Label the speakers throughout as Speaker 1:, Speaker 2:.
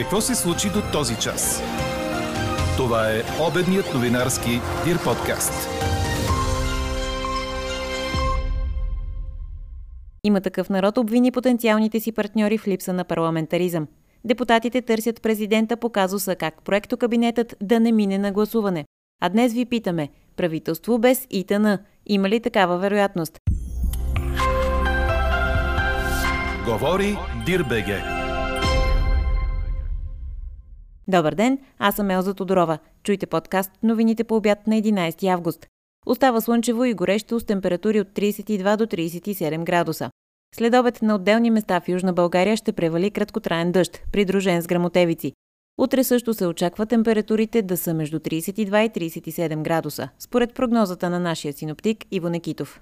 Speaker 1: Какво се случи до този час? Това е обедният новинарски Дир подкаст.
Speaker 2: Има такъв народ обвини потенциалните си партньори в липса на парламентаризъм. Депутатите търсят президента по казуса как проекто кабинетът да не мине на гласуване. А днес ви питаме, правителство без ИТН, има ли такава вероятност?
Speaker 1: Говори Дирбеге.
Speaker 2: Добър ден, аз съм Елза Тодорова. Чуйте подкаст новините по обяд на 11 август. Остава слънчево и горещо с температури от 32 до 37 градуса. След обед на отделни места в Южна България ще превали краткотраен дъжд, придружен с грамотевици. Утре също се очаква температурите да са между 32 и 37 градуса, според прогнозата на нашия синоптик Иво Некитов.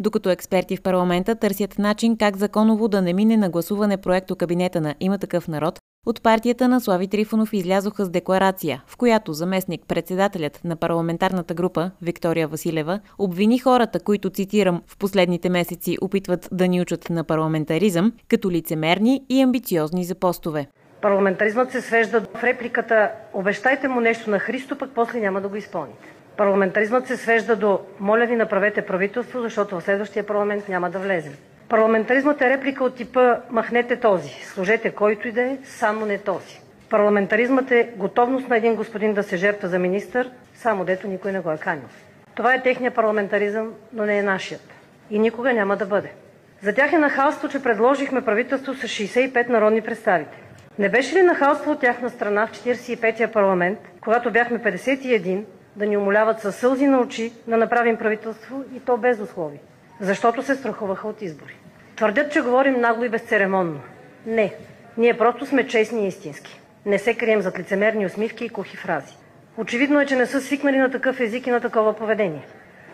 Speaker 2: Докато експерти в парламента търсят начин как законово да не мине на гласуване проекто кабинета на Има такъв народ, от партията на Слави Трифонов излязоха с декларация, в която заместник председателят на парламентарната група Виктория Василева обвини хората, които, цитирам, в последните месеци опитват да ни учат на парламентаризъм, като лицемерни и амбициозни за постове.
Speaker 3: Парламентаризмът се свежда в репликата «Обещайте му нещо на Христо, пък после няма да го изпълните». Парламентаризмът се свежда до «Моля ви, направете правителство, защото в следващия парламент няма да влезем». Парламентаризмът е реплика от типа «Махнете този, служете който и да е, само не този». Парламентаризмът е готовност на един господин да се жертва за министър, само дето никой не го е канил. Това е техния парламентаризъм, но не е нашият. И никога няма да бъде. За тях е нахалство, че предложихме правителство с 65 народни представители. Не беше ли нахалство от тяхна страна в 45-я парламент, когато бяхме 51, да ни умоляват със сълзи на очи да направим правителство и то без условия? Защото се страхуваха от избори. Твърдят, че говорим нагло и безцеремонно. Не, ние просто сме честни и истински. Не се крием зад лицемерни усмивки и кухи фрази. Очевидно е, че не са свикнали на такъв език и на такова поведение.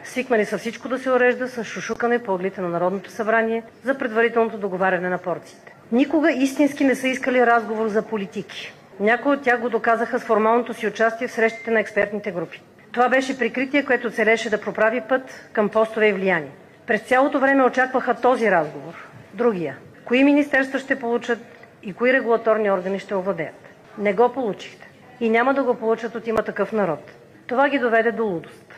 Speaker 3: Свикнали са всичко да се урежда с шушукане по ъглите на Народното събрание за предварителното договаряне на порциите. Никога истински не са искали разговор за политики. Някои от тях го доказаха с формалното си участие в срещите на експертните групи. Това беше прикритие, което целеше да проправи път към постове и влияние. През цялото време очакваха този разговор. Другия. Кои министерства ще получат и кои регулаторни органи ще овладеят. Не го получихте. И няма да го получат от има такъв народ. Това ги доведе до лудост.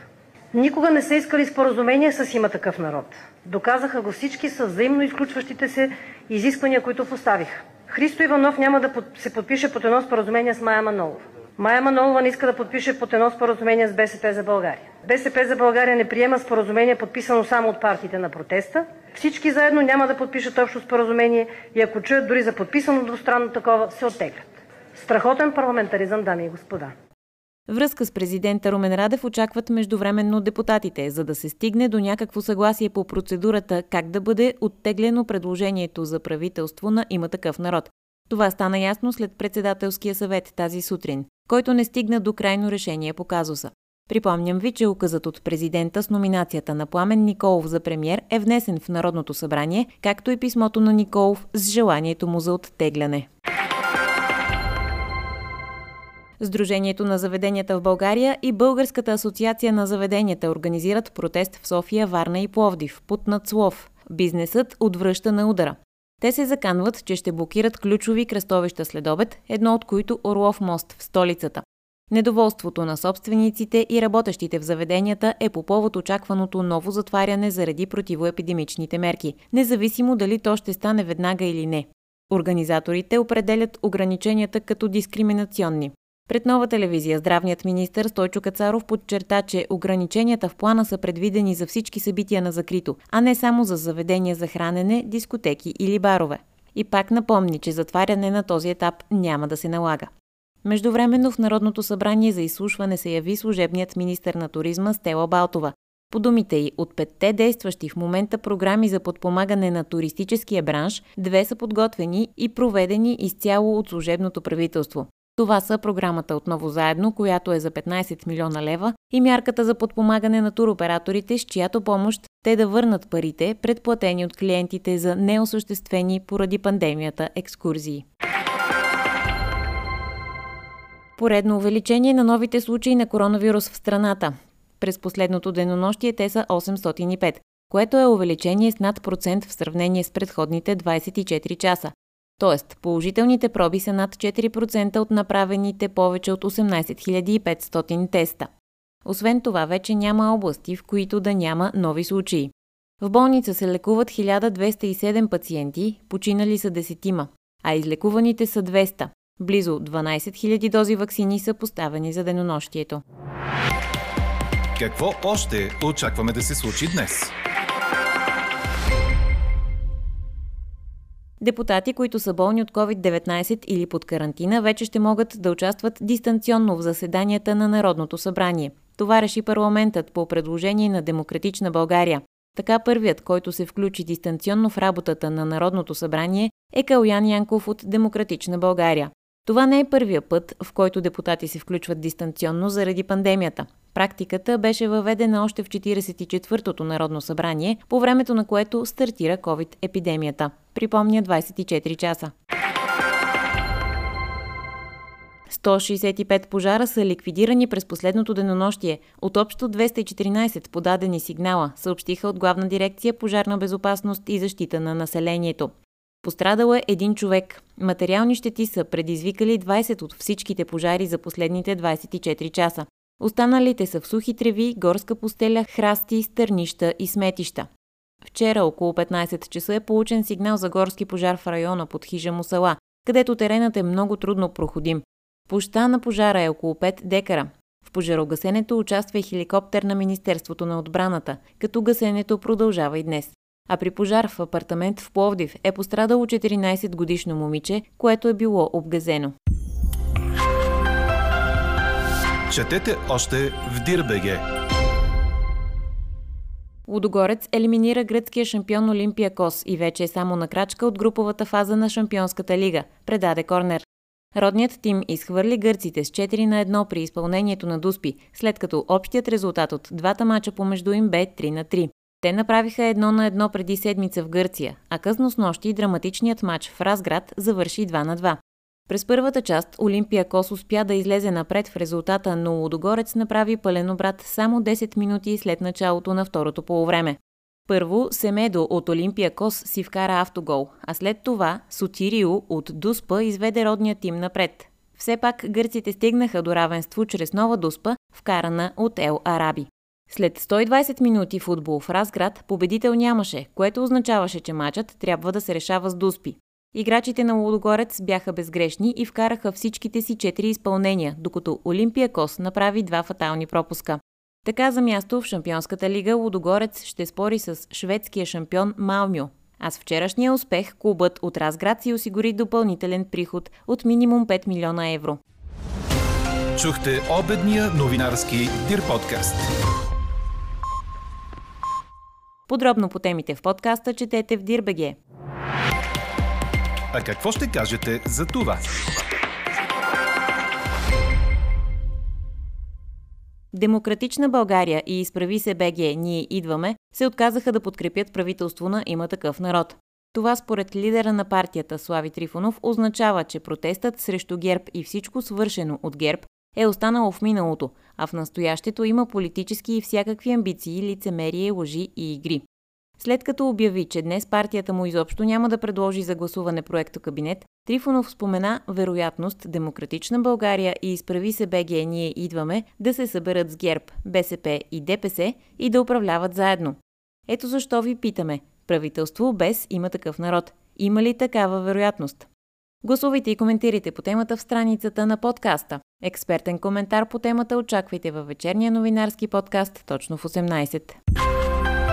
Speaker 3: Никога не са искали споразумение с има такъв народ. Доказаха го всички с взаимно изключващите се изисквания, които поставиха. Христо Иванов няма да се подпише под едно споразумение с Майя Манолова. Майя Манолова не иска да подпише под едно споразумение с БСП за България. БСП за България не приема споразумение, подписано само от партиите на протеста. Всички заедно няма да подпишат общо споразумение и ако чуят дори за подписано двустранно такова, се оттеглят. Страхотен парламентаризъм, дами и господа.
Speaker 2: Връзка с президента Румен Радев очакват междувременно депутатите, за да се стигне до някакво съгласие по процедурата как да бъде оттеглено предложението за правителство на има такъв народ. Това стана ясно след председателския съвет тази сутрин, който не стигна до крайно решение по казуса. Припомням ви, че указът от президента с номинацията на Пламен Николов за премьер е внесен в Народното събрание, както и писмото на Николов с желанието му за оттегляне. Сдружението на заведенията в България и Българската асоциация на заведенията организират протест в София, Варна и Пловдив под надслов. Бизнесът отвръща на удара. Те се заканват, че ще блокират ключови кръстовища след обед, едно от които Орлов мост в столицата. Недоволството на собствениците и работещите в заведенията е по повод очакваното ново затваряне заради противоепидемичните мерки, независимо дали то ще стане веднага или не. Организаторите определят ограниченията като дискриминационни. Пред нова телевизия здравният министр Стойчо Кацаров подчерта, че ограниченията в плана са предвидени за всички събития на закрито, а не само за заведения за хранене, дискотеки или барове. И пак напомни, че затваряне на този етап няма да се налага. Междувременно в Народното събрание за изслушване се яви служебният министр на туризма Стела Балтова. По думите й, от петте действащи в момента програми за подпомагане на туристическия бранш, две са подготвени и проведени изцяло от служебното правителство. Това са програмата Отново заедно, която е за 15 милиона лева и мярката за подпомагане на туроператорите, с чиято помощ те да върнат парите, предплатени от клиентите за неосъществени поради пандемията екскурзии. Поредно увеличение на новите случаи на коронавирус в страната. През последното денонощие те са 805, което е увеличение с над процент в сравнение с предходните 24 часа. Тоест, положителните проби са над 4% от направените повече от 18 500 теста. Освен това, вече няма области, в които да няма нови случаи. В болница се лекуват 1207 пациенти, починали са десетима, а излекуваните са 200. Близо 12 000 дози вакцини са поставени за денонощието.
Speaker 1: Какво още очакваме да се случи днес?
Speaker 2: Депутати, които са болни от COVID-19 или под карантина, вече ще могат да участват дистанционно в заседанията на Народното събрание. Това реши парламентът по предложение на Демократична България. Така първият, който се включи дистанционно в работата на Народното събрание, е Калян Янков от Демократична България. Това не е първия път, в който депутати се включват дистанционно заради пандемията. Практиката беше въведена още в 44-тото Народно събрание, по времето на което стартира COVID-епидемията. Припомня 24 часа. 165 пожара са ликвидирани през последното денонощие от общо 214 подадени сигнала, съобщиха от Главна дирекция пожарна безопасност и защита на населението. Пострадал е един човек. Материални щети са предизвикали 20 от всичките пожари за последните 24 часа. Останалите са в сухи треви, горска постеля, храсти, стърнища и сметища. Вчера около 15 часа е получен сигнал за горски пожар в района под хижа Мусала, където теренът е много трудно проходим. Площа на пожара е около 5 декара. В пожарогасенето участва и хеликоптер на Министерството на отбраната, като гасенето продължава и днес. А при пожар в апартамент в Пловдив е пострадало 14 годишно момиче, което е било обгазено.
Speaker 1: Четете още в Дирбеге.
Speaker 2: Лудогорец елиминира гръцкия шампион Олимпия Кос и вече е само на крачка от груповата фаза на Шампионската лига, предаде Корнер. Родният тим изхвърли гърците с 4 на 1 при изпълнението на Дуспи, след като общият резултат от двата мача помежду им бе 3 на 3. Те направиха едно на едно преди седмица в Гърция, а късно с нощи драматичният матч в Разград завърши 2 на 2. През първата част Олимпия Кос успя да излезе напред в резултата, но Лудогорец направи пълен обрат само 10 минути след началото на второто полувреме. Първо Семедо от Олимпия Кос си вкара автогол, а след това Сотирио от Дуспа изведе родния тим напред. Все пак гърците стигнаха до равенство чрез нова Дуспа, вкарана от Ел Араби. След 120 минути футбол в Разград победител нямаше, което означаваше, че матчът трябва да се решава с Дуспи. Играчите на Лудогорец бяха безгрешни и вкараха всичките си четири изпълнения, докато Олимпия Кос направи два фатални пропуска. Така за място в Шампионската лига Лудогорец ще спори с шведския шампион Малмио. А с вчерашния успех клубът от Разград си осигури допълнителен приход от минимум 5 милиона евро.
Speaker 1: Чухте обедния новинарски Дир подкаст.
Speaker 2: Подробно по темите в подкаста четете в Дирбеге.
Speaker 1: А какво ще кажете за това?
Speaker 2: Демократична България и Изправи се БГ Ние идваме се отказаха да подкрепят правителство на Има такъв народ. Това според лидера на партията Слави Трифонов означава, че протестът срещу ГЕРБ и всичко свършено от ГЕРБ е останало в миналото, а в настоящето има политически и всякакви амбиции, лицемерие, лъжи и игри. След като обяви, че днес партията му изобщо няма да предложи за гласуване проекто кабинет, Трифонов спомена вероятност Демократична България и изправи се БГ ние идваме да се съберат с ГЕРБ, БСП и ДПС и да управляват заедно. Ето защо ви питаме. Правителство без има такъв народ. Има ли такава вероятност? Гласувайте и коментирайте по темата в страницата на подкаста. Експертен коментар по темата очаквайте във вечерния новинарски подкаст точно в 18.